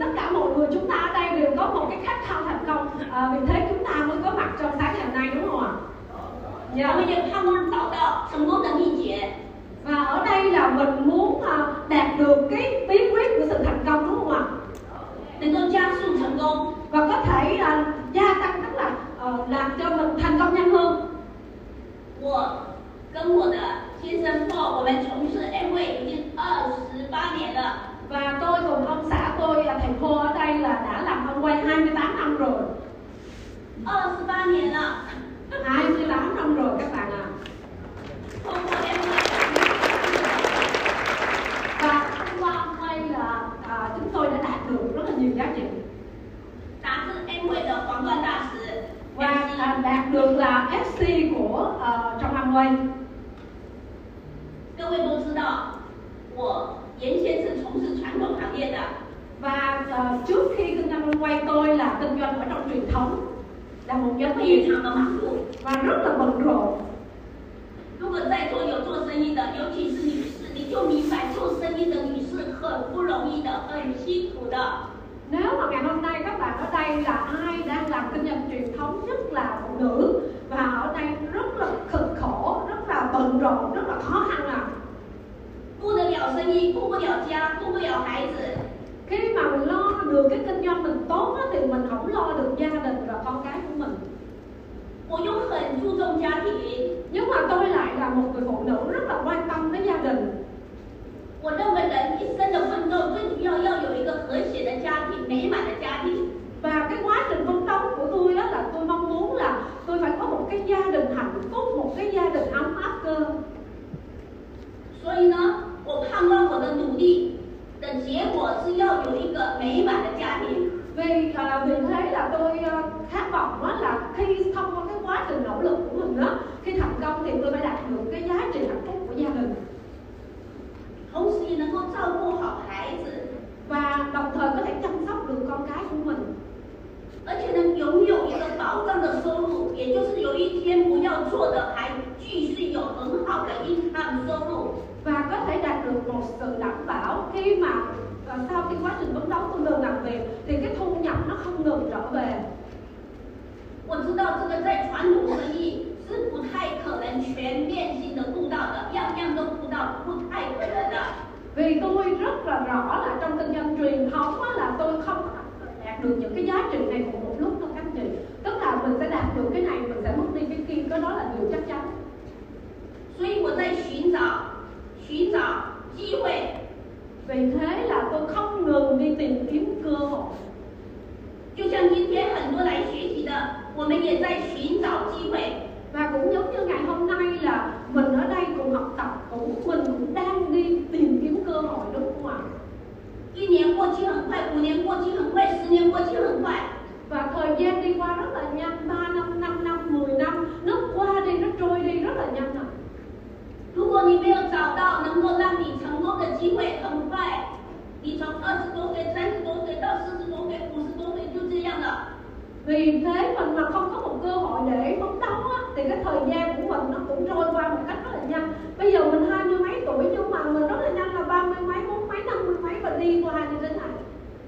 tất cả mọi người chúng ta ở đây đều có một cái khát khao thành công à, vì thế chúng ta mới có mặt trong sáng ngày hôm nay đúng không ạ? Dạ. Yeah. Và ở đây là mình muốn à, đạt được cái bí quyết của sự thành công đúng không ạ? Để tôi gia sung thành công và có thể là gia tăng tức là ờ, làm cho mình thành công nhanh hơn. 我跟我的先生 Paul，我们从事 MV 已经二十八年了。và tôi cùng ông xã tôi là thầy cô ở đây là đã làm ông quay 28 năm rồi. 23年了28 năm rồi các bạn ạ. À. Và thông qua ông quay là à, chúng tôi đã đạt được rất là nhiều giá trị. Đạt được và à, đạt được là FC của uh, trong Amway. 各位都知道，我 Yến và uh, trước khi kinh doanh quay tôi là kinh doanh ở trong truyền thống. Là một nhóm hiệu và rất là bận rộn. Nếu mà ngày hôm nay các bạn ở đây là ai đang làm kinh doanh truyền thống nhất là phụ nữ và ở đây rất là cực khổ, rất là bận rộn, rất là khó khăn à. 顾得了生意，顾不了家，顾不了孩子， khi mà mình lo được cái kinh doanh mình tốt á, thì mình không lo được gia đình và con cái của mình 我又很注重家庭。 nhưng mà tôi lại là một người phụ nữ rất là quan tâm đến gia đình 我认为人一生的奋斗，最主要要有一个和谐的家庭，美满的家庭。 và cái quá trình phấn đấu của tôi đó là tôi mong muốn là tôi phải có một cái gia đình hạnh phúc một cái gia đình ấm áp cơ 所以呢，我盼望我的努力的结果是要有一个美满的家庭。 vì à, vì thế là tôi à, khát vọng đó là khi thông qua cái quá trình nỗ lực của mình đó khi thành công thì tôi phải đạt được cái giá trị hạnh phúc của gia đình 同时也能够照顾好孩子， và đồng thời có thể chăm sóc được con cái của mình 而且能拥有一个保障的收入，也就是有一天不要做的，还继续有很好的 income 收入。 và có thể đạt được một sự đảm bảo khi mà à, sau khi quá trình phấn đấu tôi ngừng làm việc thì cái thu nhập nó không ngừng trở về 我知道这个在传统生意是不太可能全面性的顾到的，样样都顾到不太可能的。 vì tôi rất là rõ là trong kinh doanh truyền thống á, là tôi không đạt được những cái giá trị này cùng một lúc đâu các anh chị tức là mình sẽ đạt được cái này mình sẽ mất đi cái kia cái đó là điều chắc chắn 所以我在寻找寻找机会， vì thế là tôi không ngừng đi tìm kiếm cơ hội 就像今天很多来学习的，我们也在寻找机会。 và cũng giống như ngày hôm nay là mình ở đây cùng học tập cũng mình cũng đang đi tìm kiếm cơ hội đúng không ạ 一年过期很快，五年过期很快，十年过期很快。 và thời gian đi qua rất là nhanh 3 năm 5 năm 10 năm nó qua đi nó trôi đi rất là nhanh à 如果你没有找到能够让你成功的机会，很快，你从二十多岁、三十多岁到四十多岁、五十多岁就这样了。 vì thế mình mà không có một cơ hội để phấn đấu á, thì cái thời gian của mình nó cũng trôi qua một cách rất là nhanh bây giờ mình hai mươi mấy tuổi nhưng mà mình rất là nhanh là ba mươi mấy bốn mấy năm mươi mấy và đi qua như thế này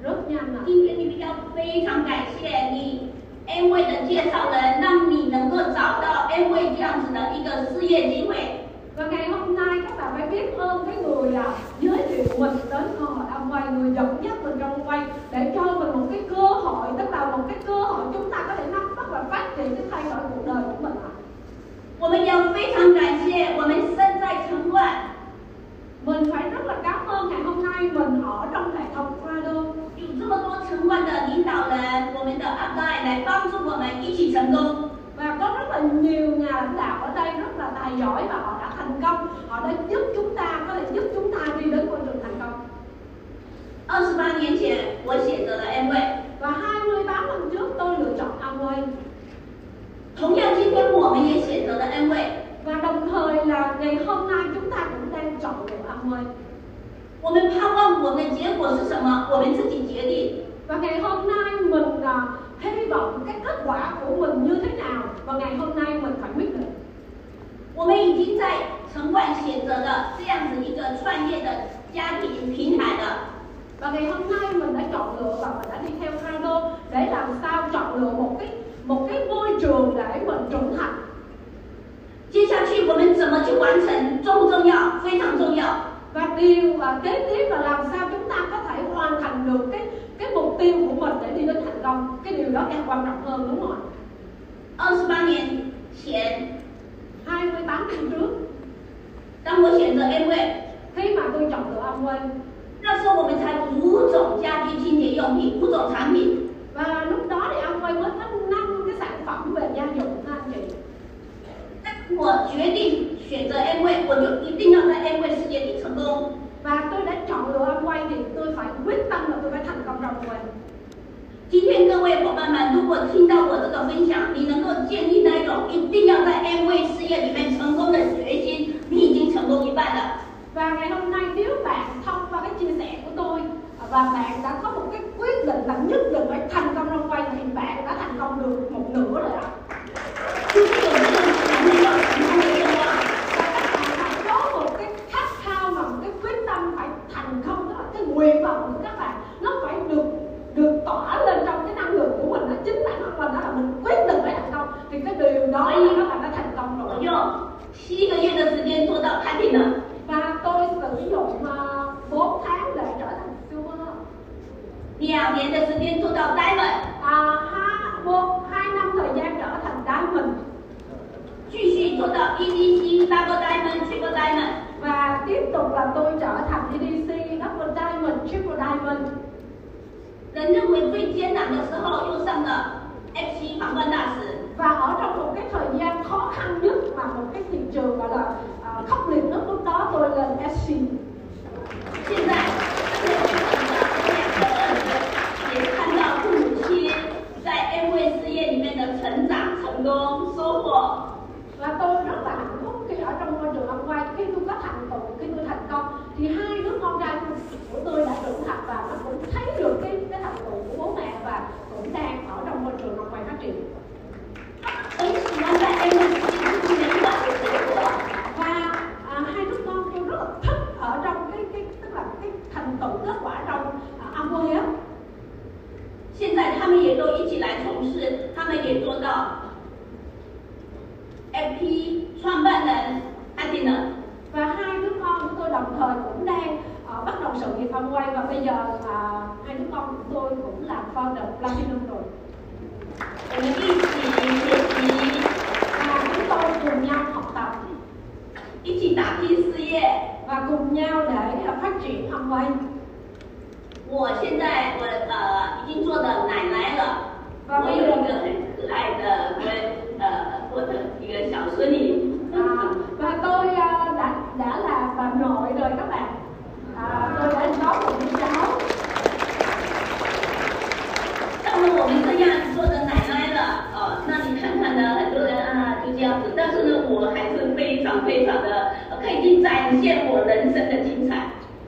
rất nhanh à 今天你们要非常感谢你 M 位的介绍人，让你能够找到 M 位这样子的一个事业机会。 và ngày hôm nay các bạn phải biết ơn cái người là giới thiệu mình đến cơ hội Amway người dẫn dắt mình trong quay để cho mình một cái cơ hội tức là một cái cơ hội chúng ta có thể nắm bắt và phát triển cái thay đổi cuộc đời của mình ạ 我们要非常感谢我们身在城冠， mình phải rất là cảm ơn ngày hôm nay mình ở trong hệ thống Prado 有这么多城冠的领导人，我们的 u p l i 来帮助我们一起成功。 và có rất là nhiều nhà lãnh đạo ở đây rất là tài giỏi và họ đã thành công họ đã giúp chúng ta có thể giúp chúng ta đi đến con đường thành công 二十八年前，我选择了 M 位。 và 28 năm trước tôi lựa chọn Amway 同样，今天我们也选择了 N 位。 và đồng thời là ngày hôm nay chúng ta cũng đang chọn lựa Amway 我们盼望我们的结果是什么，我们自己决定。 và ngày hôm nay mình à, hy vọng cái kết quả của mình như thế nào và ngày hôm nay mình phải quyết định 我们已经在城管选择了这样子一个创业的家庭平台了。 và ngày hôm nay mình đã chọn lựa và mình đã đi theo Prado để làm sao chọn lựa một cái một cái môi trường để mình trưởng thành 接下去我们怎么去完成，重不重要？非常重要。 và điều và kế tiếp là làm sao chúng ta có thể hoàn thành được cái cái mục tiêu của mình để đi đến thành công cái điều đó càng quan trọng hơn đúng không ạ 二十八年前， 28 năm trước 当我选择 M 位， khi mà tôi chọn lựa Amway 那时候我们才五种家居清洁用品，五种产品。 và lúc đó thì Amway mới có năm cái sản phẩm về gia dụng ha anh chị 我决定选择 M 位，我就一定要在 M 位事业里成功。 và tôi đã chọn lựa Amway thì tôi phải quyết tâm là tôi phải thành công trong Amway 今天各位伙伴们，如果听到我这个分享，你能够建立那种一定要在 M 位事业里面成功的决心，你已经成功一半了。 và ngày hôm nay nếu bạn thông qua cái chia sẻ của tôi và bạn đã có một cái quyết định là nhất định phải thành công trong quay thì bạn đã thành công được một nửa rồi ạ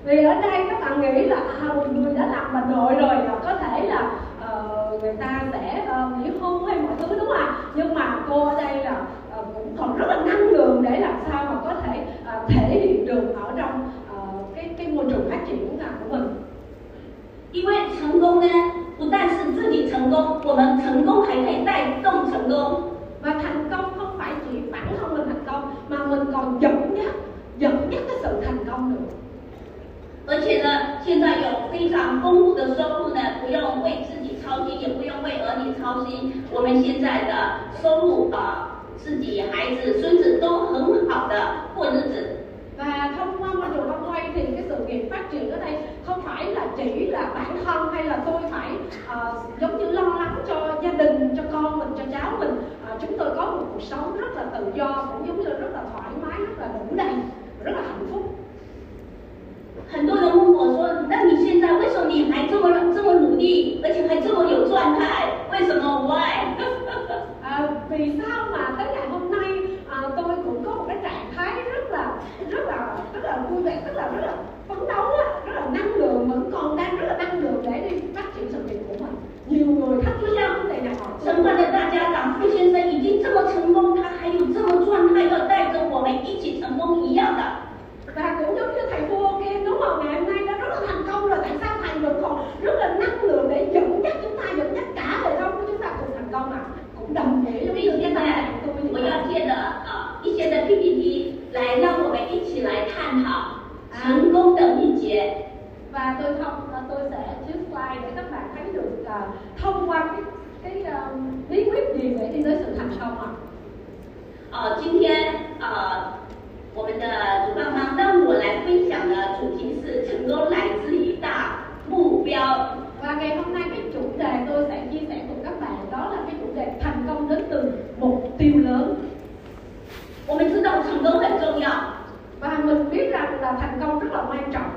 vì ở đây các bạn nghĩ là à, một người đã làm bà nội rồi là có thể là ờ, người ta sẽ ờ, nghỉ hôn hay mọi thứ đúng không ạ nhưng mà cô ở đây là ờ, cũng còn rất là năng lượng để làm sao mà có thể ờ, thể hiện được ở trong ờ, cái cái môi trường phát triển à, của mình 因为成功呢，不但是自己成功，我们成功还可以带动成功。 và thành công không phải chỉ bản thân mình thành công 现在有非常丰富的收入呢，不用为自己操心，也不用为儿女操心。我们现在的收入啊、自己孩子、孙子都很好的过日子。 và thông qua môi trường ông quay thì cái sự nghiệp phát triển ở đây không phải là chỉ là bản thân hay là tôi phải ờ, giống như lo lắng cho gia đình cho con mình cho cháu mình Ờ, chúng tôi có một cuộc sống rất là tự do cũng giống như rất là thoải mái rất là đủ đầy rất là hạnh phúc 很多人问我说：“那你现在为什么你还这么这么努力，而且还这么有状态？为什么？Why？” À, vì sao mà tới ngày hôm nay à, tôi cũng có một cái trạng thái rất là rất là rất là vui vẻ rất là rất là phấn đấu á, rất là năng lượng vẫn còn đang rất là năng lượng để đi phát triển sự nghiệp của mình nhiều người thắc mắc vấn đề này họ 承办的大家长傅先生已经这么成功，他还有这么状态，要带着我们一起成功一样的。 và cũng giống như thầy vua kia đúng không ngày hôm nay đã rất là thành công rồi tại sao thầy vẫn còn rất là năng lượng để dẫn dắt chúng ta dẫn dắt cả hệ thống của chúng ta cùng thành công mà cũng đồng nghĩa 所 giống 以 như cái 现 tâm 在 trạng tôi 我 như 要 vậy 借着呃一些的 PPT 来让我们一起来探讨成功的秘诀。 và tôi không tôi sẽ chiếu slide để các bạn thấy được à, thông qua cái cái um, bí quyết gì để đi tới sự thành công ạ 呃，今天呃， 我们的主办方让我来分享的主题是成功来自于大目标。 và ngày hôm nay cái chủ đề tôi sẽ chia sẻ cùng các bạn đó là cái chủ đề thành công đến từ mục tiêu lớn 我们知道成功很重要， và mình biết rằng là thành công rất là quan trọng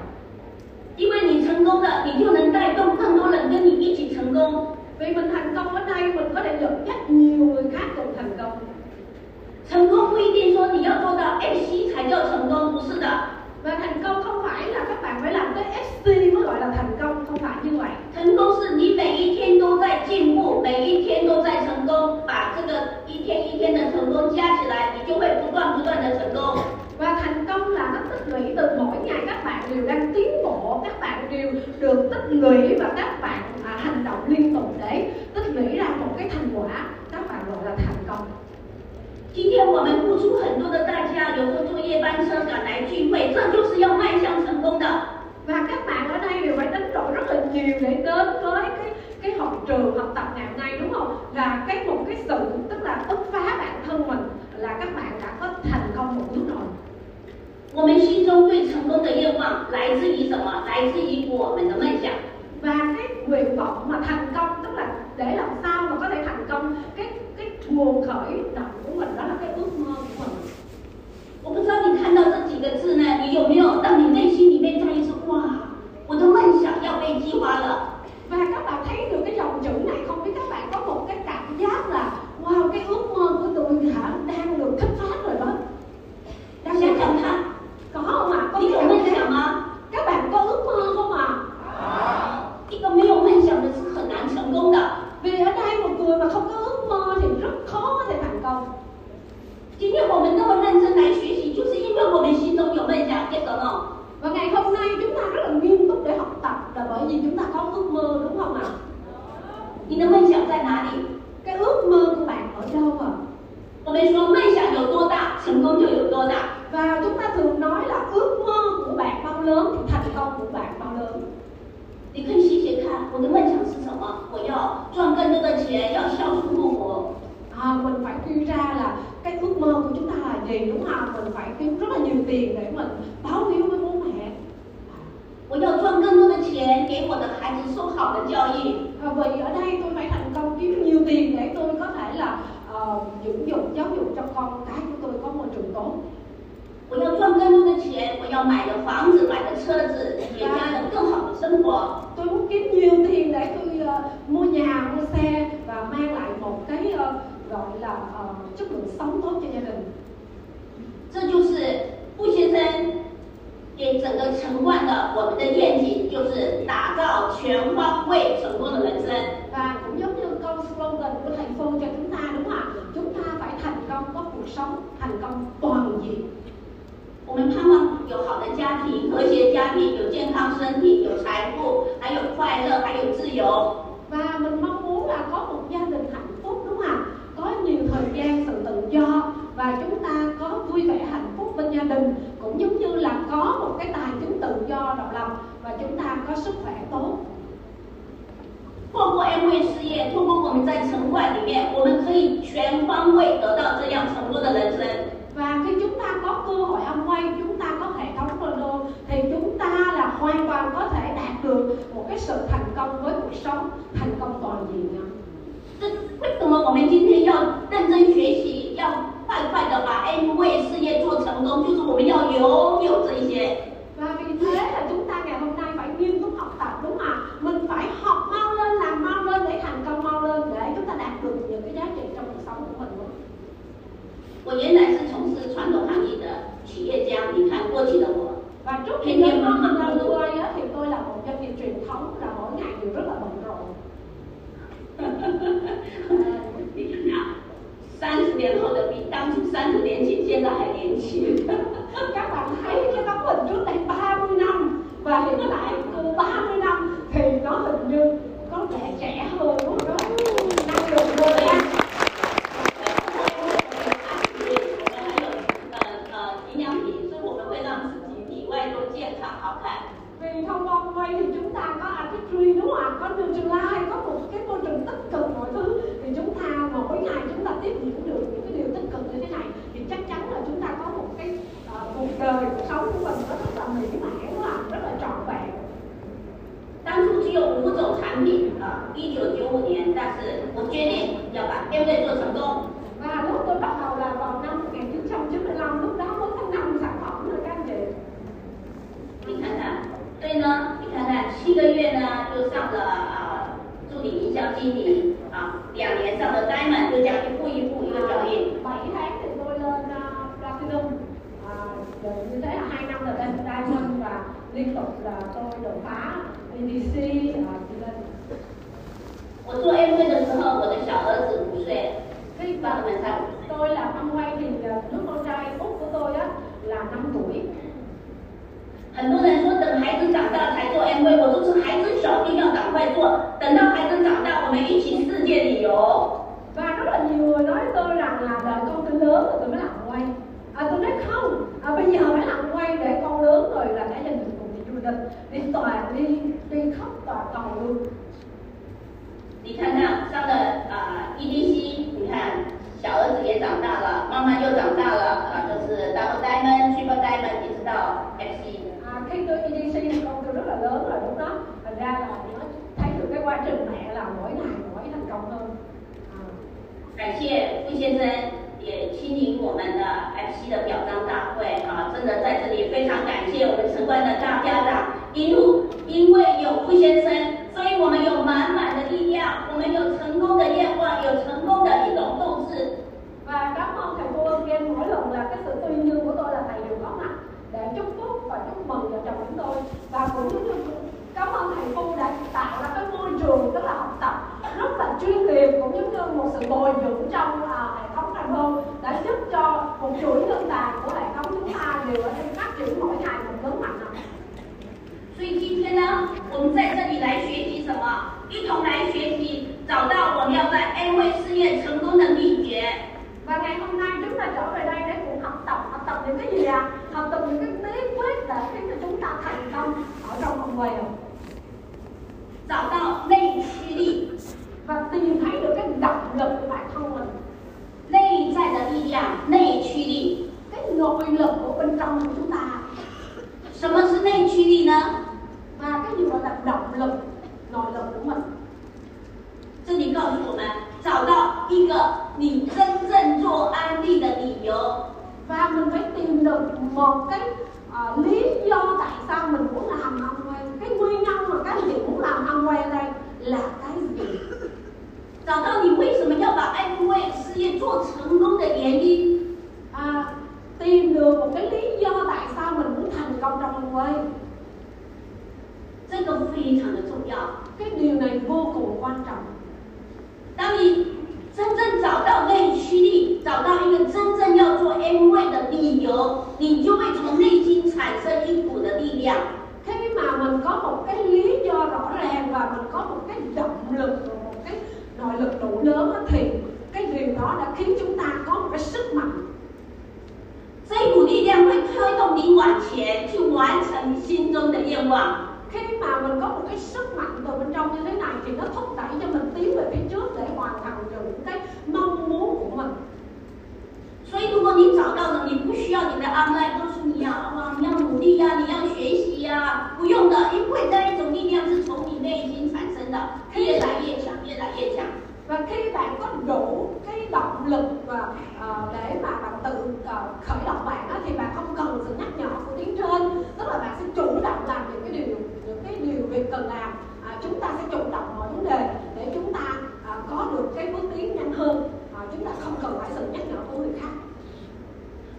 因为你成功了，你就能带动更多人跟你一起成功。 vì mình thành công ở đây mình có thể dẫn dắt nhiều người khác cùng thành công 成功不一定说你要做到 FC 才叫成功，不是的。 và thành công không phải là các bạn phải làm tới SC mới gọi là thành công không phải như vậy 成功是你每一天都在进步，每一天都在成功，把这个一天一天的成功加起来，你就会不断不断的成功。 và thành công là nó tích lũy từ mỗi ngày các bạn đều đang tiến bộ các bạn đều được tích lũy và các bạn à, hành động liên tục để tích lũy ra một cái thành quả các bạn gọi là thành công 今天我们付出很多的代价，有时候坐夜班车赶来聚会，这就是要迈向成功的。và các bạn ở đây đều phải đánh đổi rất là nhiều để đến với cái cái học trường học tập ngày hôm nay đúng không? là cái một cái sự tức là bứt phá bản thân mình là các bạn đã có thành công một chút rồi. 我们心中对成功的愿望来自于什么？来自于我们的梦想。và cái nguyện vọng mà thành công tức là để làm sao mà có thể thành công cái cái nguồn khởi động của mình đó là cái ước mơ của mình. 我不知道你看到这几个字呢，你有没有让你内心里面在意说哇，我的梦想要被激发了。và các bạn thấy được cái dòng chữ này không? Biết các bạn có một cái cảm giác là wow cái ước mơ của tôi hả đang được kích phát rồi đó. Đang được kích phát có không ạ? À? có cái cảm giác mà các bạn có ước mơ không ạ? À? 一个没有梦想的 em. quay à, tôi nói không à, bây giờ phải làm quay để con lớn rồi là cả gia đình cùng đi du lịch đi toàn đi đi khắp toàn cầu luôn 你看看上了啊、呃、EDC，你看小儿子也长大了，妈妈又长大了啊、呃，就是 Double Diamond、Triple Diamond 一直到 FC。À, khi tôi EDC thì con tôi rất là lớn rồi đúng đó, thành ra là nó thấy được cái quá trình mẹ là mỗi ngày mỗi thành công hơn. À. 感谢傅先生。也亲临我们的 FC 的表彰大会啊，真的在这里非常感谢我们城关的大家长，一路因为有傅先生，所以我们有满满的力量，我们有成功的愿望，有成功的一种斗志。 và cảm ơn thầy cô ơn em mỗi lần là cái sự tuyên dương của tôi là thầy đều có mặt để chúc phúc và chúc mừng vợ chồng chúng tôi và cũng giống như cảm ơn thầy cô đã tạo ra cái môi trường tức là học tập rất là chuyên nghiệp cũng giống như một sự bồi dưỡng trong à, hệ thống thành hôn đã giúp cho một chuỗi nhân tài của hệ thống chúng ta đều ở trên phát triển mỗi ngày một lớn mạnh ạ. 所以今天呢，我们在这里来学习什么？一同来学习，找到我们要在 A 位事业成功的秘诀。 và ngày hôm nay chúng ta trở về đây để cùng học tập học tập những cái gì ạ học tập những cái bí quyết để khiến cho chúng ta thành công ở trong vòng quay ạ. 找到内驱力， và tìm thấy được cái động lực của bản thân mình 内在的力量，内驱力。 cái nội lực của bên trong của chúng ta 什么是内驱力呢？ và cái gì gọi là động lực nội lực của mình 这里告诉我们，找到一个你真正做安利的理由。 và mình phải tìm được một cái ờ, lý do tại sao mình muốn làm ăn quay cái nguyên nhân mà các anh chị muốn làm ăn quay ở đây là cái gì 找到你为什么要把安慰事业做成功的原因。 à, tìm được một cái lý do tại sao mình muốn thành công trong ăn quay 这个非常的重要。 cái điều này vô cùng quan trọng 当你真正找到内驱力，找到一个真 正要做 M 位的理由，你就会从内心产生一股的力量。 khi mà mình có một cái lý do rõ ràng và mình có một cái động lực và một cái nội lực đủ lớn á, thì cái điều đó đã khiến chúng ta có một cái sức mạnh 这一股力量会推动你往前去完成你心中的愿望。 khi mà mình có một cái sức mạnh từ bên trong như thế này thì nó thúc đẩy cho mình tiến về phía trước để hoàn thành được những cái mong muốn của mình 所以，如果你找到了，你不需要你的 online 告诉你啊，哇，你要努力呀、你要学习呀、不用的，因为那一种力量是从你内心产生的，越来越强，越来越强。 và khi bạn có đủ cái động lực và ờ, để mà bạn tự ờ, khởi động bạn á, thì bạn không cần sự nhắc nhở của tiếng trên tức là bạn sẽ chủ động làm những cái điều những cái điều việc cần làm à, chúng ta sẽ chủ động mọi vấn đề để chúng ta à, có được cái bước tiến nhanh hơn à, chúng ta không cần phải sự nhắc nhở của người khác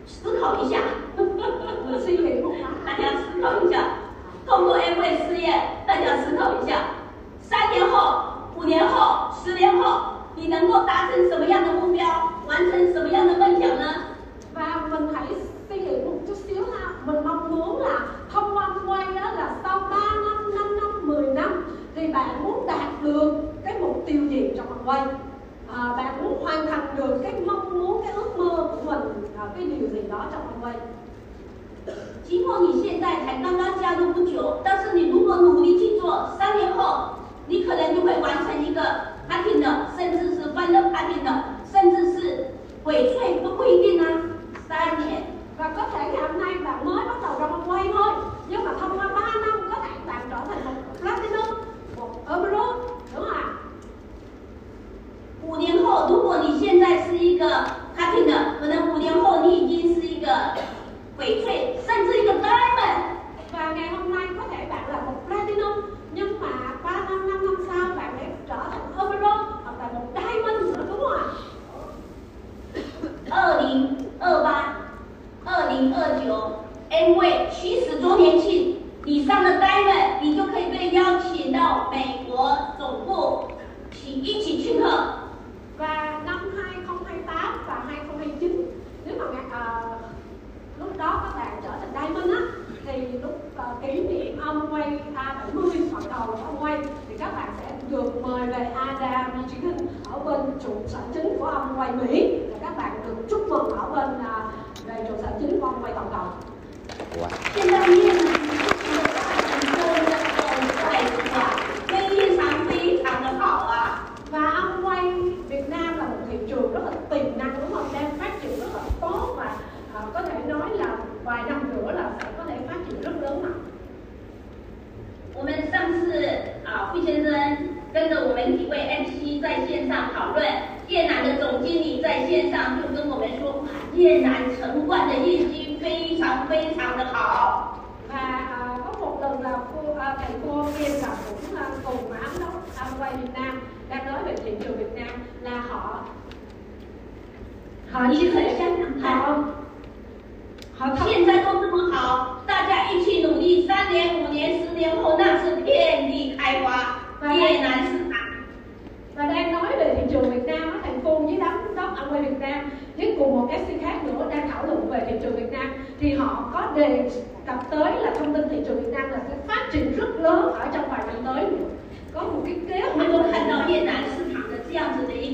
思考一下， mình suy nghĩ một 大 cái 家思考一下，通过 M 位事业，大家思考一下，三年后、五年后、十年后，你能够达成什么样的目标，完成什么样的梦想呢？ và mình hãy suy nghĩ một chút xíu ha mình mong muốn là thông qua quay đó là sau 3 năm 5 năm 10 năm thì bạn muốn đạt được cái mục tiêu gì trong vòng quay à, bạn muốn hoàn thành được cái mong muốn cái ước mơ của mình à, cái điều gì đó trong vòng quay 尽管你现在才刚刚加入不久，但是你如果努力去做，三年后你可能就会完成一个 happy 的，甚至是欢乐 happy 的，甚至是翡翠都不一定啊。三年， và có thể ngày hôm nay bạn mới bắt đầu trong vòng quay thôi nhưng mà thông qua 3 năm có thể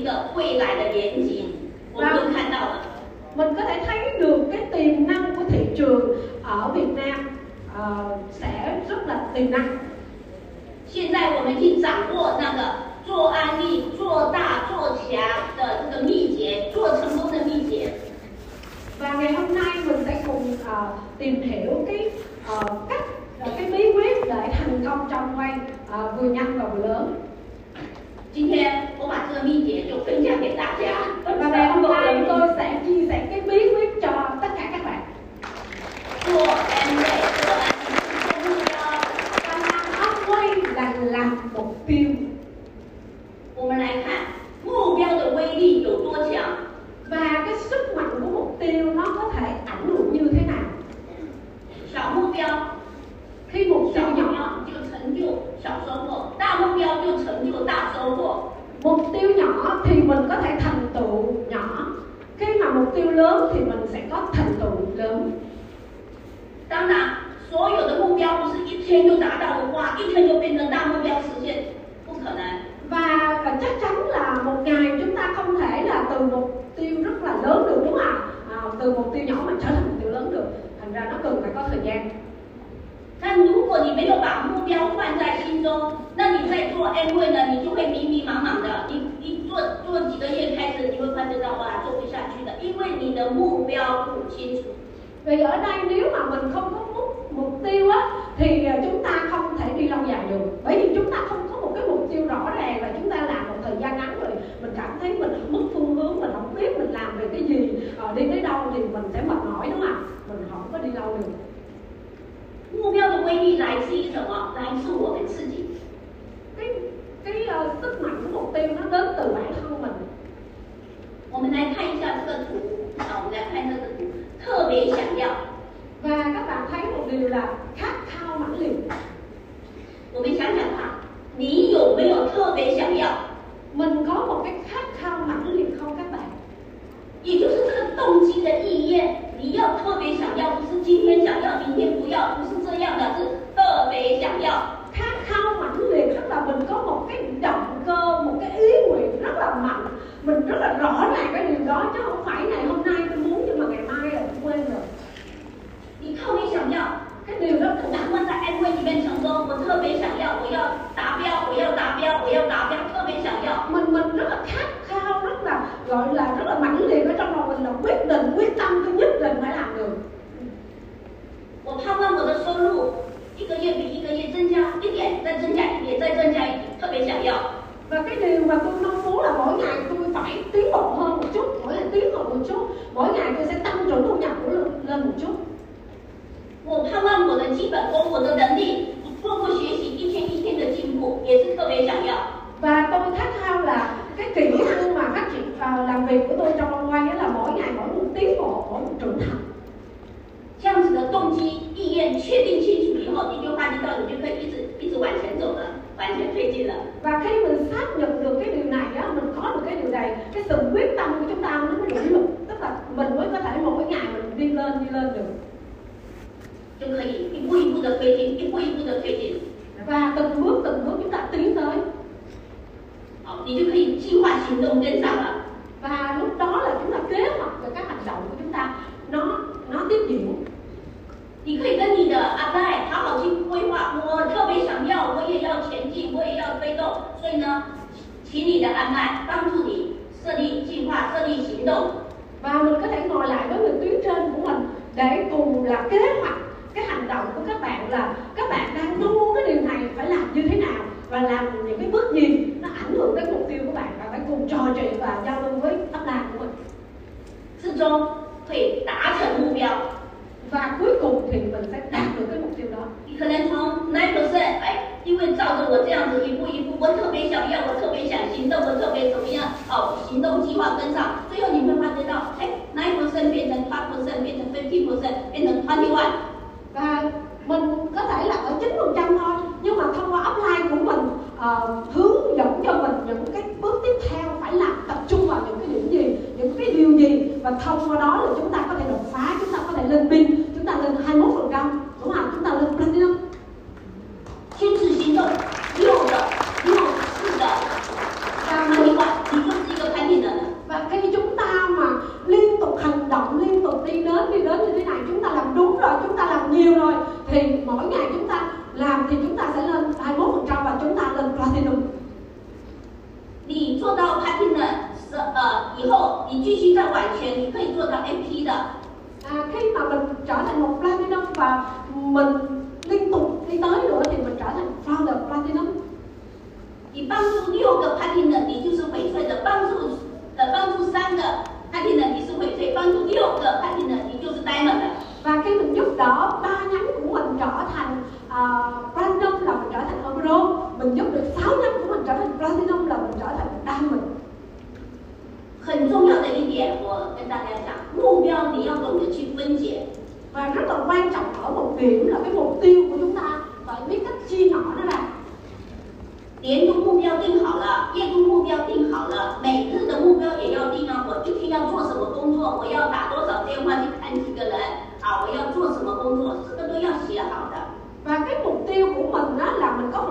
这样子的一个未来的前景，我们都看到了。 mình có thể thấy được cái tiềm năng của thị trường ở Việt Nam ờ, sẽ rất là tiềm năng 现在我们去掌握那个做安利、做大、做强的这个秘诀，做成功的秘诀。 và ngày hôm nay mình sẽ cùng ờ, tìm hiểu cái ờ, cách ờ, cái bí quyết để thành công trong quay ờ, vừa nhanh và vừa lớn 今天我 把这个秘诀就分享给大家。拜拜，神。tiêu nhỏ thì mình có thể thành tựu nhỏ khi mà mục tiêu lớn thì mình sẽ có thành tựu lớn 当然，所有的目标不是一天就达到的话，一天就变成大目标实现，不可能。 và, và chắc chắn là một ngày chúng ta không thể là từ mục tiêu rất là lớn được đúng không ạ à, từ mục tiêu nhỏ mình trở thành mục tiêu lớn được thành ra nó cần phải có thời gian 那如果你没有把目标放在心中，那你在做 M 会呢，你就会迷迷茫茫的。你你做做几个月开始，你会发觉到哇，做不下去的，因为你的目标不清楚。 vì ở đây nếu mà mình không có mục, mục tiêu á thì à, chúng ta không thể đi lâu dài được bởi vì chúng ta không có một cái mục tiêu rõ ràng và chúng ta làm một thời gian ngắn rồi mình cảm thấy mình mất phương hướng mình không biết mình làm về cái gì ờ, đi tới đâu thì mình sẽ mệt mỏi đúng không ạ mình không có đi lâu được 目标的威力来自于什么？来自我们自己。 cái cái ờ, sức mạnh của mục tiêu nó đến từ bản thân mình 我们来看一下这个图，啊，我们来看这个图，特别想要。 và các bạn thấy một điều là khát khao mãnh liệt 我们想想看，你有没有特别想要？ mình có một cái khát khao mãnh liệt không các bạn 也就是这个动机的意愿，你要特别想要，不是今天想要，明天不要，不是这样的，是特 别想要。 khát khao mãnh liệt tức là mình có một cái động cơ một cái ý nguyện rất là mạnh mình rất là rõ ràng cái điều đó chứ không phải ngày hôm nay tôi muốn nhưng mà ngày mai là tôi quên rồi 你特别想要， cái điều đó 我想要在安慰里面成功，我特别想要，我要达标，我要达标，我要达标，特别想要。 mình mình rất là khát khao rất là gọi là rất là mãnh liệt ở trong lòng mình là quyết định quyết tâm tôi nhất định phải làm được 我盼望我的收入 一个月比一个月增加一点，再增加一点，再增加一点，特别想要。 và cái điều mà tôi mong muốn là mỗi ngày tôi phải tiến bộ hơn một chút mỗi ngày tiến bộ một chút mỗi ngày tôi sẽ tăng trưởng thu nhập của lên, lên một chút 我盼望我的基本功，我的能力，通过学习一天一天的进步，也是特别想要。 và tôi khát khao là cái kỹ năng mà phát triển à, làm việc của tôi trong online đó là mỗi ngày mỗi một tiến bộ mỗi một trưởng thành 这样子的动机、意愿确定清楚以后，你就发觉到你就可以一直一直往前走了，往前推进了。 và khi mình xác nhận được cái điều này đó mình có được cái điều này cái sự quyết tâm của chúng ta nó mới đủ lực tức là mình mới có thể mỗi ngày mình đi lên đi lên được 就可以一步一步的推进，一步一步的推进， và từng bước từng bước chúng ta tiến tới 好，你就可以计划行动跟上了。 và lúc đó là chúng ta kế hoạch về các hành động của chúng ta nó nó tiếp diễn 你可以跟你的阿代好好去规划，我特别想要，我也要前进，我也要推动，所以呢，请你的安排帮助你设立计划、设立行动。 và mình có thể ngồi lại với người tuyến trên của mình để cùng là kế hoạch cái hành động của các bạn là các bạn đang mong muốn cái điều này phải làm như thế nào và làm những cái bước gì 我特别想要，我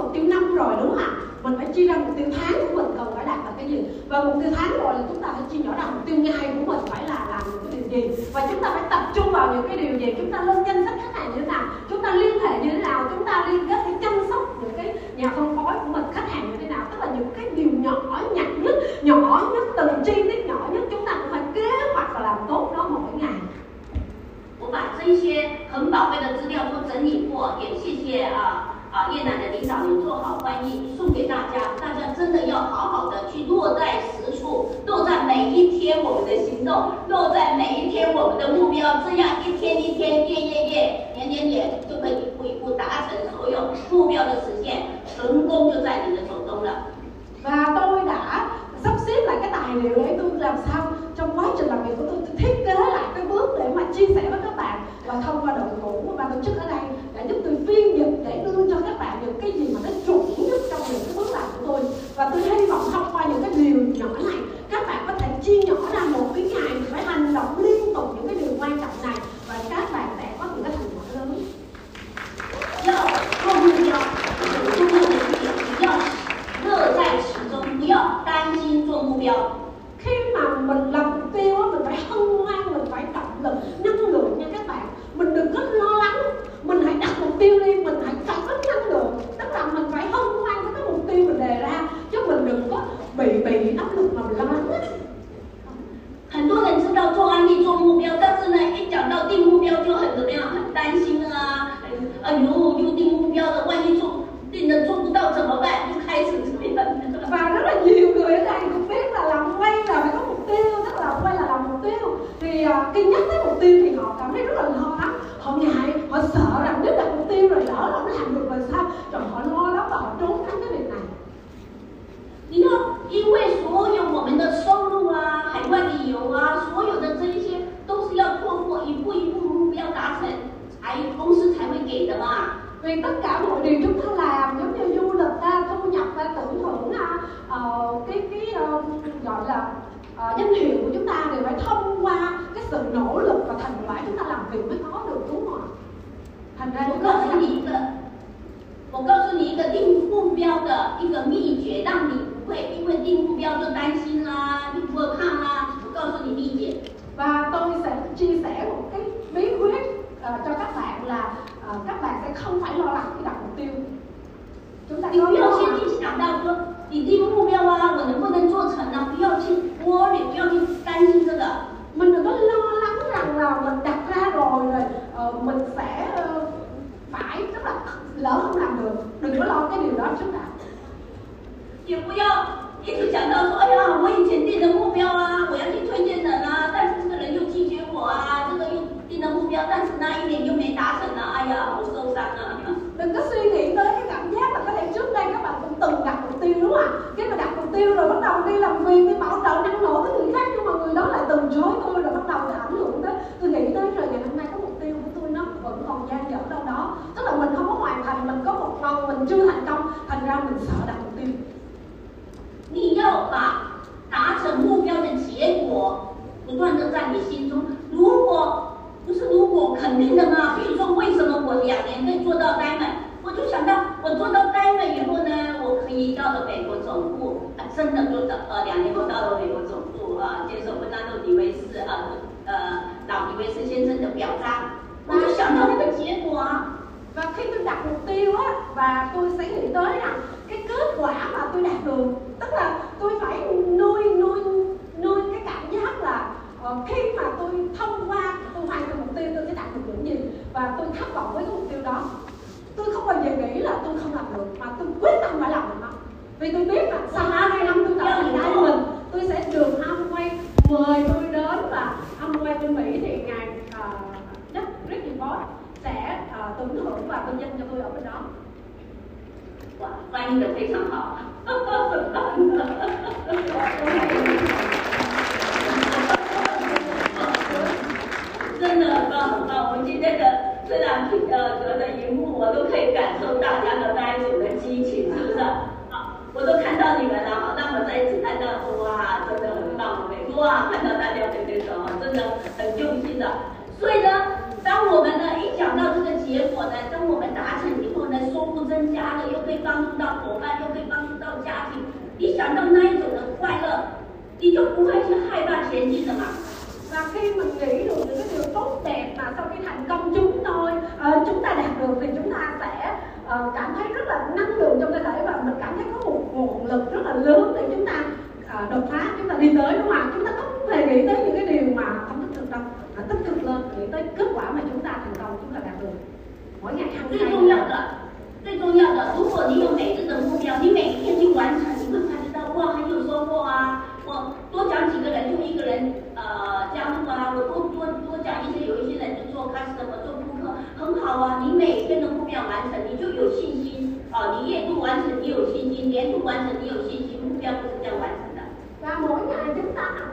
mục tiêu năm rồi đúng không ạ mình phải chia ra mục tiêu tháng của mình cần phải đạt được cái gì và mục tiêu tháng rồi là chúng ta phải chia nhỏ ra mục tiêu ngày của mình phải là làm những cái điều gì và chúng ta phải tập trung vào những cái điều gì chúng ta lên danh sách khách hàng như thế nào chúng ta liên hệ như thế nào chúng ta liên kết để chăm sóc những cái nhà phân phối của mình khách hàng như thế nào tức là những cái điều nhỏ nhặt nhất nhỏ nhất từng chi tiết nhỏ nhất chúng ta cũng phải kế hoạch và làm tốt nó mỗi ngày 我把这些很宝贵的资料都整理过，也谢谢啊 啊越南的领导人做好翻译，送给大家。大家真的要好好的去落在实处，落在每一天我们的行动，落在每一天我们的目标，这样一天一天，夜夜夜、点点点，就可以一步一步达成所有目标的实现，成功就在你的手中了。发到位了 sắp xếp lại cái tài liệu để tôi làm sao trong quá trình làm việc của tôi, tôi thiết kế lại cái bước để mà chia sẻ với các bạn. Và thông qua đội ngũ của ban tổ chức ở đây đã giúp tôi phiên dịch để đưa cho các bạn những cái gì mà nó chuẩn nhất trong những cái bước làm của tôi. Và tôi hy vọng thông qua những cái điều nhỏ này các bạn có thể chia nhỏ ra một cái ngày phải hành động liên tục những cái điều quan trọng này. 要担心做目标。 khi mà mình làm mục tiêu á mình phải hân hoan mình phải động lực năng lượng nha các bạn mình đừng có lo lắng mình hãy đặt mục tiêu đi mình hãy có năng lượng tức là mình phải hân hoan với cái mục tiêu mình đề ra chứ mình đừng có bị bị áp lực mà mình lo lắng á. 很多人知道做安利做目标，但是呢，一讲到定目标就很怎么样，很担心啊，哎呦，又定目标了，万一做 定的做不到怎么办？就开始这样。 và rất là nhiều người ở đây cũng biết là làm quay là phải có mục tiêu tức là quay là làm mục tiêu thì à, khi nhắc tới mục tiêu thì họ cảm thấy rất là lo lắng họ ngại họ sợ rằng nếu đặt mục tiêu rồi lỡ không làm được rồi sao rồi họ lo lắng và họ trốn tránh cái việc này 你要因为所有我们的收入啊、海外旅游啊，所有的这一些都是要透过一步一步目标达成，才公司才会给的嘛。 vì tất ờ, danh hiệu của chúng ta đều phải thông qua cái sự nỗ lực và thành quả chúng ta làm việc mới có được đúng không ạ thành ra 我 chúng ta 告 phải 诉 làm 你一个，我告诉你一个定目标的一个秘诀，让你不会因为定目标就担心啦、你不会胖啦。我告诉你秘诀， và tôi sẽ chia sẻ một cái cho các bạn là uh, các bạn sẽ không phải lo lắng khi đặt mục tiêu chúng ta 你不要先去想到说 你定目标啊，我能不能做成啊？不要去多虑不要去担心这个。我那个老老人，我打不了，呃，我在呃，买这个老人，那个老在留着吧。也不要一直讲到说，哎呀，我以前定的目标啊，我要去推荐人啊，但是这个人又拒绝我啊，这个又定的目标，但是那一点又没达成呢、啊，哎呀，好受伤啊。đừng có suy nghĩ tới cái cảm giác là có thể trước đây các bạn cũng từng đặt mục tiêu đúng không ạ cái mà đặt mục tiêu rồi bắt đầu đi làm việc đi bảo trợ năng nổ với người khác nhưng mà người đó lại từ chối tôi rồi bắt đầu thì ảnh hưởng tới tôi nghĩ tới rồi ngày hôm nay có mục tiêu của tôi nó vẫn còn gian dở đâu đó tức là mình không có hoàn thành mình có một phần mình chưa thành công thành ra mình sợ đặt mục tiêu 你要把达成目标的结果不断的在你心中。如果 不是如果肯定的嘛，比如说为什么我两年内做到 diamond，我就想到我做到 diamond 以后呢，我可以到了美国总部，啊、真的做到呃两年后到了美国总部啊，接受温纳多迪维斯啊呃老迪维斯先生的表彰，我就想到那个结果啊。và khi tôi đặt mục tiêu á và tôi sẽ nghĩ tới rằng cái kết quả mà tôi đạt được tức là tôi phải vọng đó. Tôi không bao giờ nghĩ là tôi không làm được, mà tôi quyết tâm phải làm được nó. Vì tôi biết là sao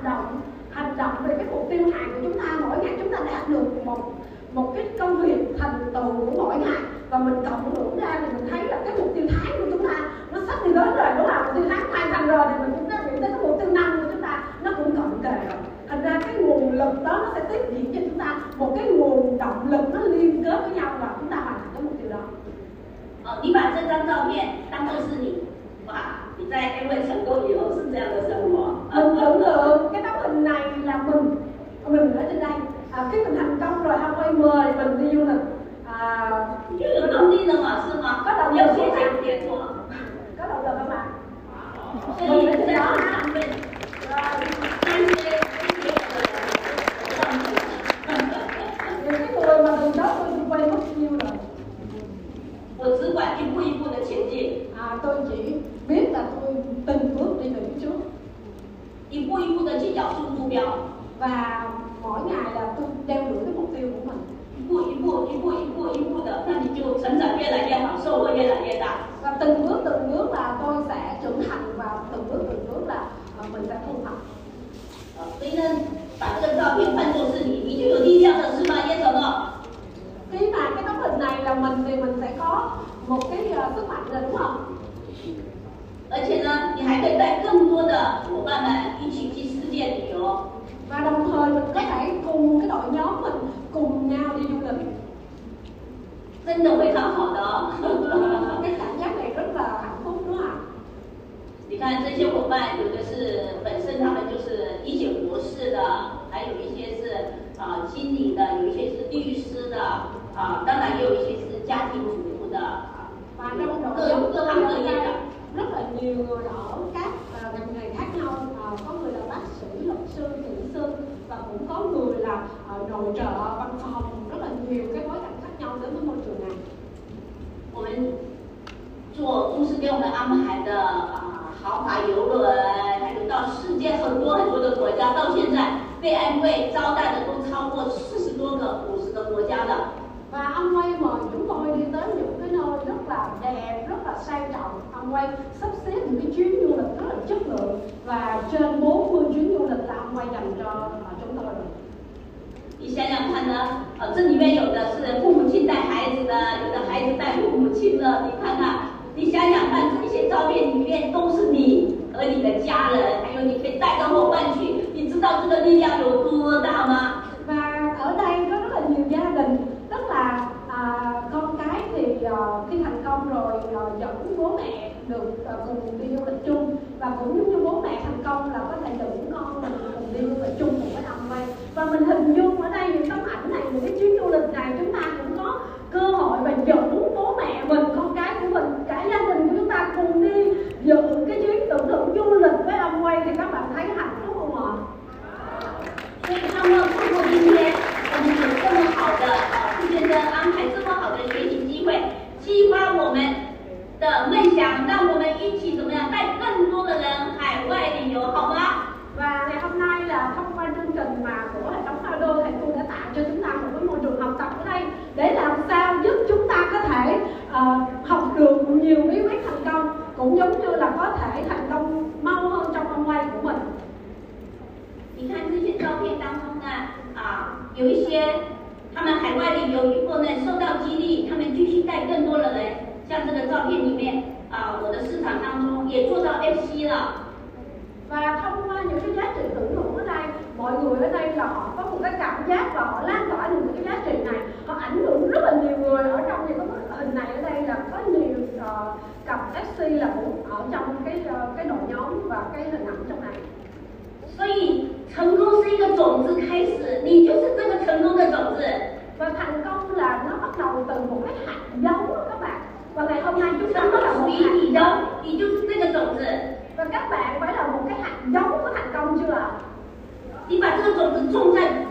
động hành động về cái mục tiêu hàng của chúng ta mỗi ngày chúng ta đạt được một một cái công việc thành tựu của mỗi ngày và mình cộng hưởng ra thì mình thấy là cái mục tiêu tháng của chúng ta nó sắp đi đến rồi đúng không mục tiêu tháng hoàn thành rồi thì mình cũng đã nghĩ tới cái mục tiêu năm của chúng ta nó cũng cận kề rồi thành ra cái nguồn lực đó nó sẽ tiếp diễn cho chúng ta một cái nguồn động lực nó liên kết với nhau và chúng ta hoàn thành cái mục tiêu đó 哦，你把这张照片当做是你，哇，你在 A 位成功以后是这样的生活。 mình tưởng tượng cái tấm hình này là mình mình ở trên đây à, khi mình thành công rồi Hawaii mời mình đi du lịch à, 就有动力了嘛，是吗？有些讲结果， có động lực không ạ 所以在这上面，这些这些的 những cái người mà từ đó tôi quay mất nhiêu rồi 我只管一步一步的前进， à, tôi chỉ biết là tôi từng bước đi về phía trước 一步一步的去咬住目标， và mỗi ngày là tôi đeo đuổi cái mục tiêu của mình 一步一步一步一步一步的，那你就成长越来越好，收获越来越大。 và từng bước từng bước là tôi sẽ trưởng thành và từng bước từng bước là à, mình sẽ thu hoạch 呃所以呢，把这个照片看作是你，你就有力量了，是吗？叶总哦。 khi mà cái tấm hình này là mình thì mình sẽ có một cái uh, sức mạnh rồi đúng không 而且呢，你还可以带更多的伙伴们一起去世界旅游。 và đồng thời mình có thể cùng cái đội nhóm mình cùng nhau đi du lịch 真的非常好的哦。 cái cảm giác này rất là hạnh phúc đúng không ạ 你看这些伙伴，有的是本身他们就是医学博士的，还有一些是啊、经理的，有一些是律师的， 啊，当然也有一些是家庭主妇的啊， và trong đội Cơ- giống cơ tôi học hiện cơ nghiệp nay ạ. rất là nhiều người ở các à, ngành nghề khác nhau à, có người là bác sĩ luật sư kỹ sư và cũng có người là à, nội trợ văn phòng rất là nhiều cái bối cảnh khác nhau đến với môi trường này 我们做公司给我们安排的啊豪华游轮，还有到世界很多很多的国家，到现在被安慰招待的都超过四十多个、五十个国家了。 và ông quay mời chúng tôi đi tới những cái nơi rất là đẹp rất là sang trọng ông quay sắp xếp những cái chuyến du lịch rất là chất lượng và trên 你想想看呢？呃，这里面有的是父母亲带孩子的，有的孩子带父母亲的。你看看，你想想看，这些照片里面都是你和你的家人，还有你可以带个伙伴去，你知道这个力量有多大吗？ và ở đây có rất là nhiều gia đình tức là à, con cái thì à, khi thành công rồi à, dẫn bố mẹ được à, cùng đi du lịch chung và cũng giống như bố mẹ thành công là có thể dẫn con mình cùng đi du lịch chung cùng với ông quay và mình hình dung 的梦想，让我们一起怎么样带更多的人海外旅游，好吗？ và ngày hôm nay là thông qua chương trình mà của hệ thống Ado thầy cô đã tạo cho chúng ta một cái môi trường học tập ở đây để làm sao giúp chúng ta có thể ờ, học được nhiều bí quyết thành công cũng giống như là có thể thành công mau hơn trong ông quay của mình 你看这些照片当中呢，啊，有一些他们海外旅游以后呢，受到激励，他们继续带更多的人。 像这个照片里面，啊，我的市场当中也做到 FC 了。 và thông qua những cái giá trị tưởng tượng ở đây mọi người ở đây là họ có một cái cảm giác và họ lan tỏa được những cái giá trị này họ ảnh hưởng rất là nhiều người ở trong những cái bức hình này ở đây là có nhiều ờ, cặp FC là cũng ở trong cái ờ, cái đội nhóm và cái hình ảnh trong này 所以，成功是一个种子开始，你就是这个成功的种子。 và thành công là nó bắt đầu từ một cái hạt giống chúng ta 成 có là 功 một 属于 hạt 你 giống 的，你就是这个种子。 và các bạn phải là một cái hạt giống của thành công chưa ạ 你把这个种子种在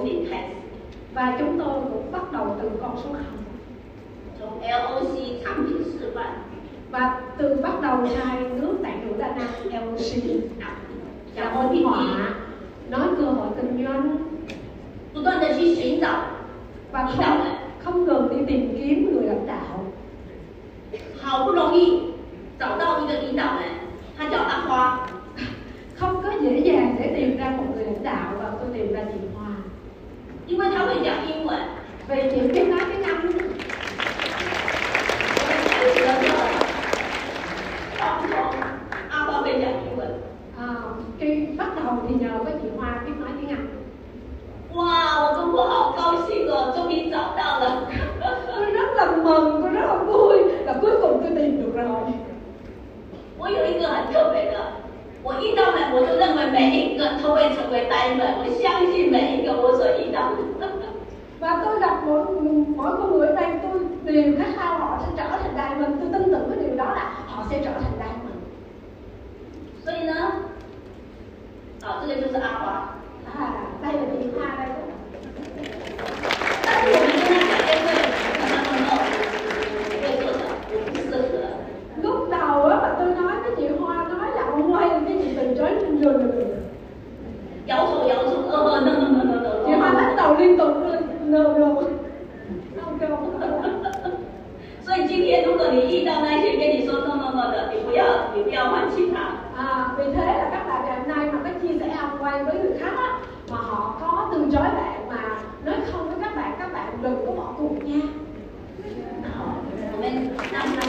của Minh và chúng tôi cũng bắt đầu từ con số 0 LOC 产品示范 và từ bắt đầu hai nước tại New Đà Nẵng LOC là hội hòa nói cơ hội kinh doanh. Chúng tôi là chiến đạo và không, không ngừng đi tìm kiếm người lãnh đạo. 好不容易找到一个领导人，他叫阿花。không có dễ dàng để tìm ra một người lãnh đạo và tôi tìm ra chị 因为他会讲英文，所以你跟他跟他们。我开始的时候，创作阿花会讲英文。啊，跟 bắt à, đầu thì nhờ với chị Hoa biết nói tiếng Anh. Wow, 我公婆好高兴哦，终于找到了。tôi rất là mừng, tôi rất là vui là cuối cùng tôi tìm được rồi. 我有一个很特别的。我遇到的，我都认为每一个都会成为单人，我相信每一个我所遇到的。và tôi gặp mỗi mỗi con người ở đây tôi đều khát khao họ sẽ trở thành đại mình tôi tin tưởng cái điều đó là họ sẽ trở thành đại mình. Vậy nên, à, đây là A hóa. À, đây là điều A đây. join vô được Dẫu sổ dẫu sổ ờ nơ nơ nơ nơ Chị Hoa bắt đầu liên tục nơ nơ 所以今天如果你遇到那些跟你说那么么的，你不要你不要放弃他。À, vì thế là các bạn ngày hôm nay mà các chia sẻ quay với người khác á, mà họ có từ chối bạn mà nói không với các bạn, các bạn đừng có bỏ cuộc nha. Mình năm năm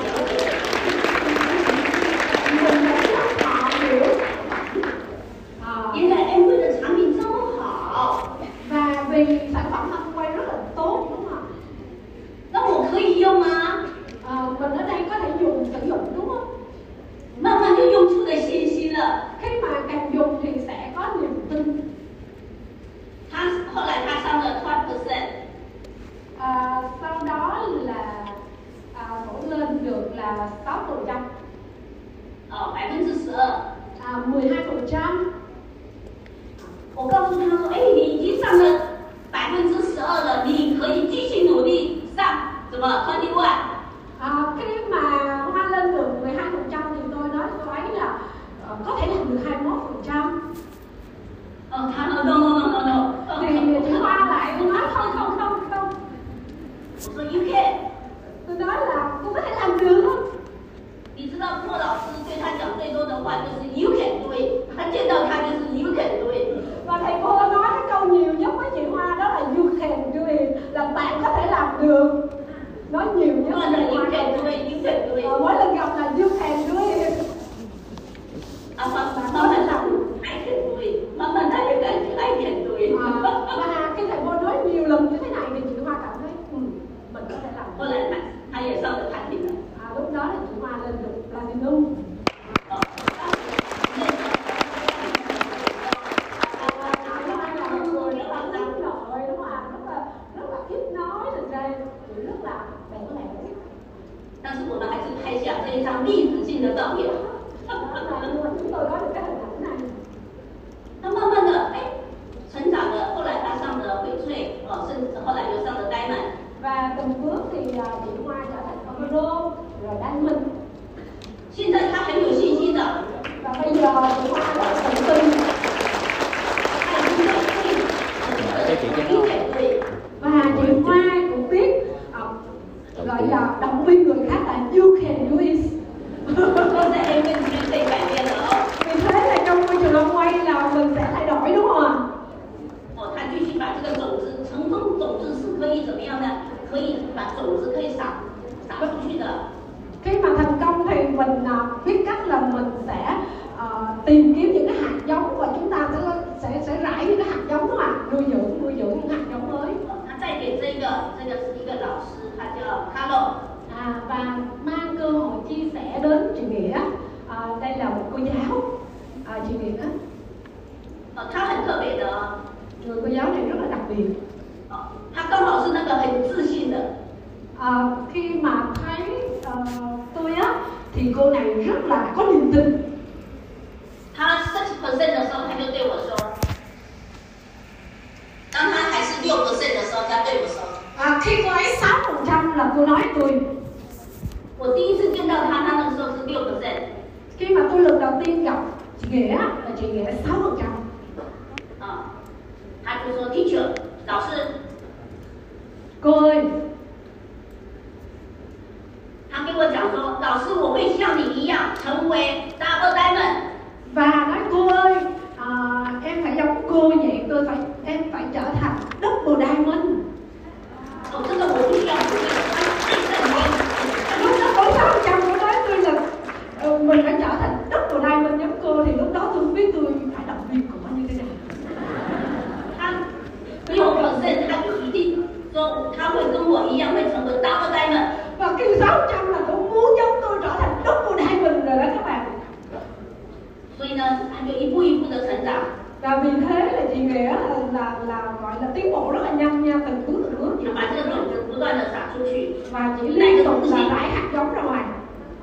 và chỉ liên tục là rải hạt giống ra ngoài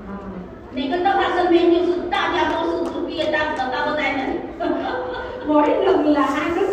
à. mỗi lần là hai đứa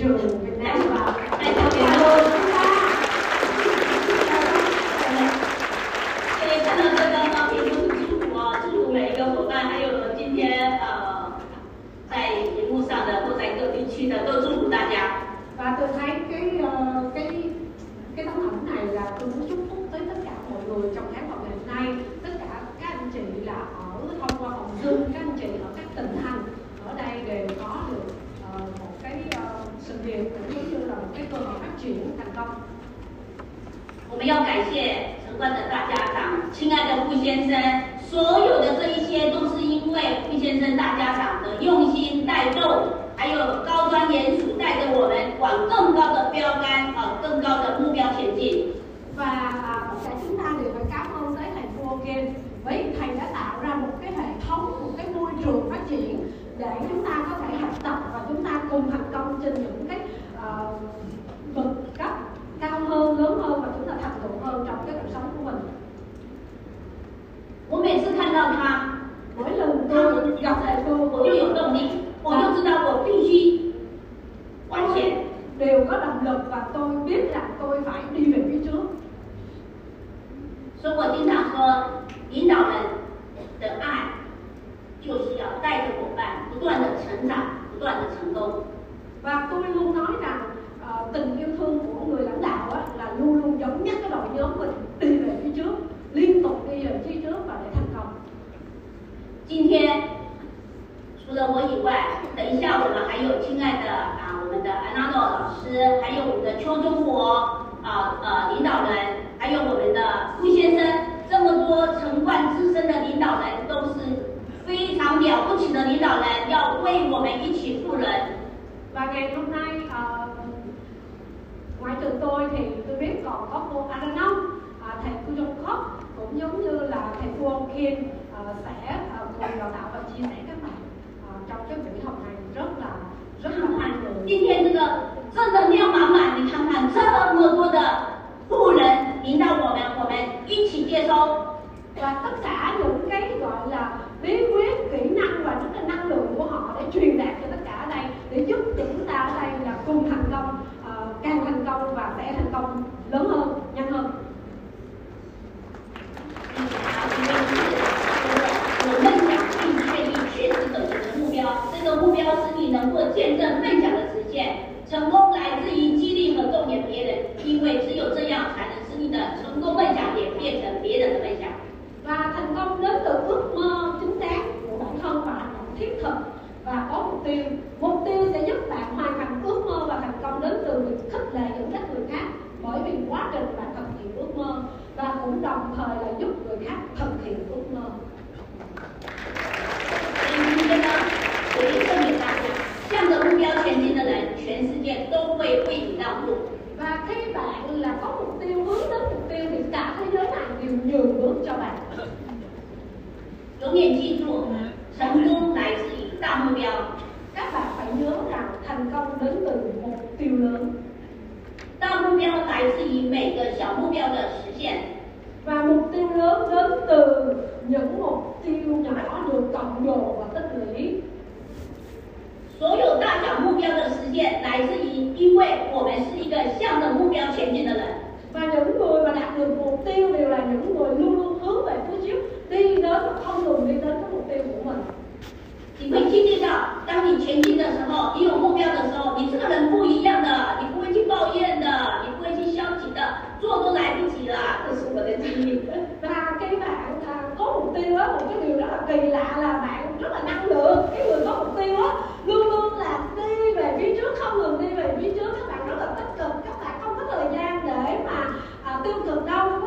поддерживать tôi thì tôi biết còn có cô Adanom à, thầy Ku Jong Kok cũng giống như là thầy Phu Ông Kim à, sẽ à, cùng đào tạo và chia sẻ các bạn trong cái buổi học này rất là rất là hay người. 今天这个正能量满满，你看看这么多的富人引导我们，我们一起接收。đó thực sự đến để thể hiện ra cái bạn à, có mục tiêu á một cái điều rất là kỳ lạ là bạn rất là năng lượng cái người có mục tiêu á luôn luôn là đi về phía trước không ngừng đi về phía trước các bạn rất là tích cực các bạn không có thời gian để mà à, tiêu cực đâu.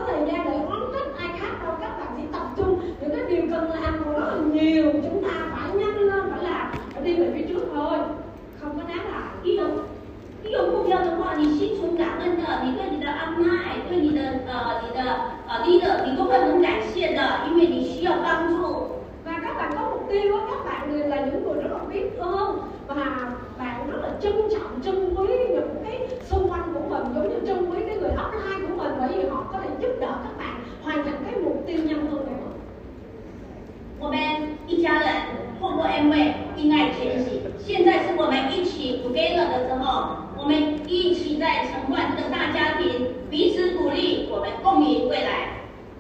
呃 leader，你都会很感谢的，因为你需要帮助。 và các bạn có mục tiêu á, các bạn đều là những người rất là biết ơn và bạn rất là trân trọng trân quý những cái xung quanh của mình giống như trân quý cái người upline của mình bởi vì họ có thể giúp đỡ các bạn hoàn thành cái mục tiêu nhanh hơn để mà 我们一家人透过 M 位因爱前行，现在是我们一起 together 的时候， 我们一起在承换这个大家庭，彼此鼓励，我们共赢未来。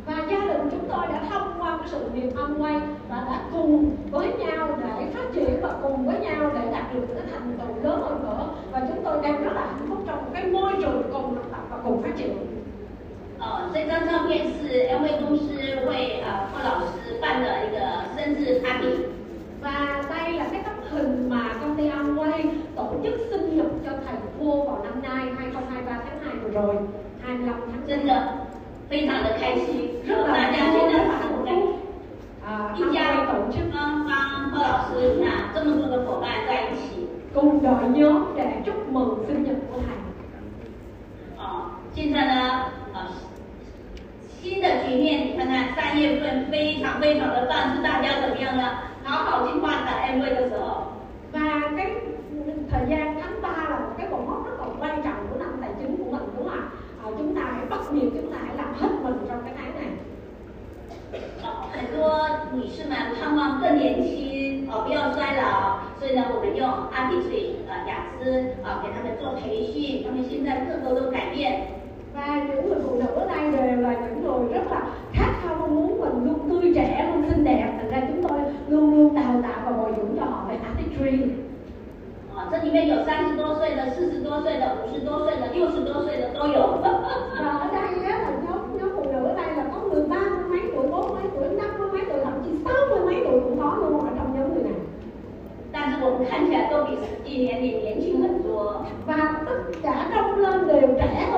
và gia đình chúng tôi đã thông qua cái sự nghiệp âm quay và đã cùng với nhau để phát triển và cùng với nhau để đạt được cái thành tựu lớn hơn nữa và chúng tôi đang rất là hạnh phúc trong một cái môi trường cùng học tập và cùng phát triển 呃，这张照片是 M 位公司为呃霍老师办的一个生日 party。 và đây là cái tấm hình mà công ty Amway tổ chức sinh nhật cho thầy cô vào năm nay 2023 tháng 2 vừa rồi 25 tháng 真的非常的开心， rất 大 là 家 vui 现在 rất 把 là 我 hạnh 们 phúc à, 一家 Amway tổ chức 帮帮霍老师，那这么多的伙伴在一起， cùng đội nhóm để chúc mừng sinh nhật của thầy 哦，现在呢，呃，新的局面，你看看三月份非常非常的棒，是大家怎么样呢？ 好好去发展 M 位的时候， và cái thời gian tháng 3 là một cái cột mốc rất là quan trọng của năm tài chính của mình đúng không ạ à, chúng ta hãy bắt nhịp chúng ta hãy làm hết mình trong cái tháng này 哦，很多女士们盼望更年轻，哦，不要衰老，所以呢，我们用阿迪水呃雅姿啊、给他们做培训，他们现在个个都改变。 và những người phụ nữ ở đây đều là những người rất là khát khao mong muốn mình luôn tươi trẻ luôn xinh đẹp họ về artistry 啊，这里面有三十多岁的、四十多岁的、五十多岁的、六十多岁的都有。 và ở đây á, là nhóm nhóm phụ nữ ở đây là có người ba mươi mấy tuổi bốn mấy tuổi năm mươi mấy tuổi thậm chí sáu mươi mấy tuổi cũng có luôn ở trong nhóm người này 但是我们看起来都比实际年龄年轻很多。 và tất cả trông lên đều trẻ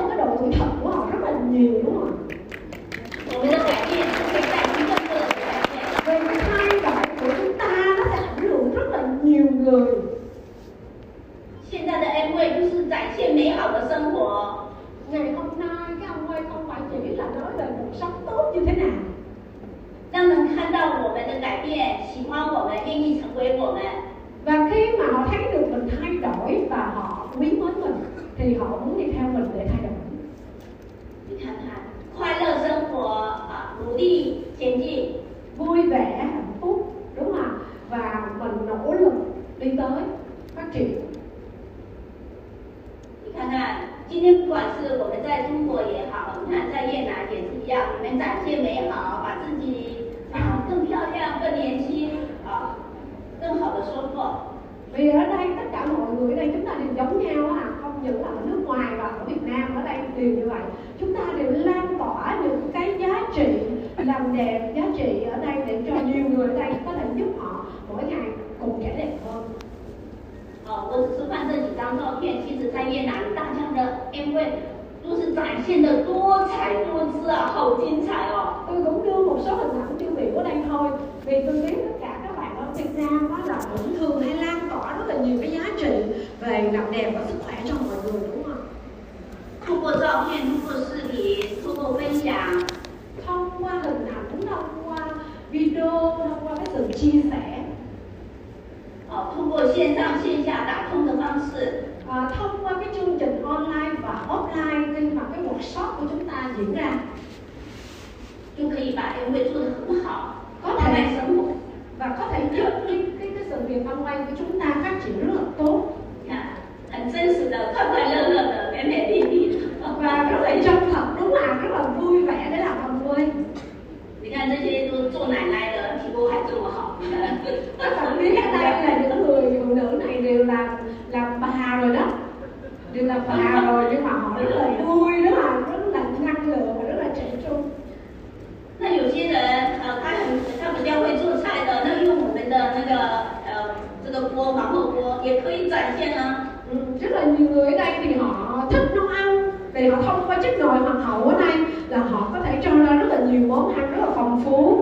vì tôi biết tất cả các bạn ở Việt Nam đó là cũng thường hay lan tỏa rất là nhiều cái giá trị về làm đẹp và sức khỏe cho mọi người đúng không 通过照片，通过视频，通过分享， thông qua hình ảnh thông qua video thông qua cái sự chia sẻ 哦，通过线上线下打通的方式， à, thông qua cái chương trình online và offline khi mà cái workshop của chúng ta diễn ra 就可以把宴会做得很 rất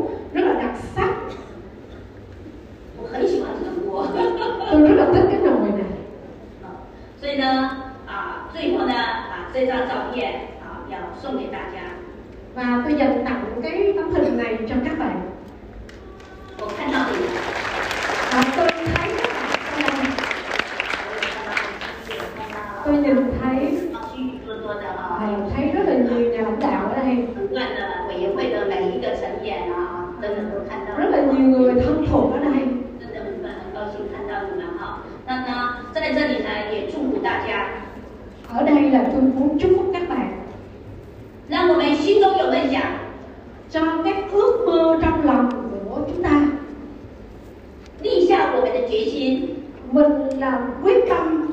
mình là quyết tâm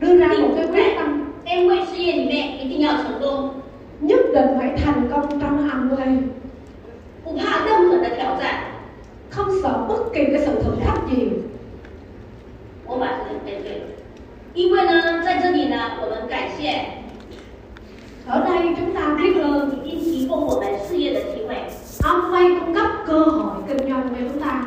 đưa ra một cái quyết tâm 宴会事业里面一定要成功， nhất định phải thành công trong Amway 不怕任何的挑战。 không sợ bất kỳ cái sự thử thách gì 我把这个背对了，因为呢，在这里呢，我们感谢 ở đây chúng ta biết ơn 已经提供我们事业的机会， Amway cung cấp cơ hội kinh doanh cho chúng ta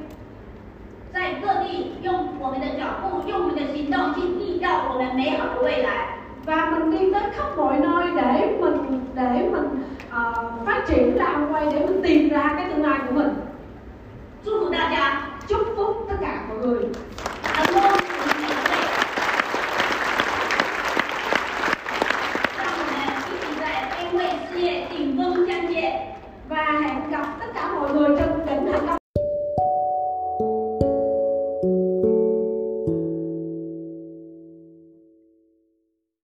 在各地用我们的脚步，用我们的行动去缔造我们美好的未来。và mình đi tới khắp mọi nơi để mình để mình uh, phát triển ra quay để mình tìm ra cái tương lai của mình. Chúc mừng đại gia, chúc phúc tất cả mọi người. Cảm ơn. và hẹn gặp tất cả mọi người trong tỉnh Hà Đông.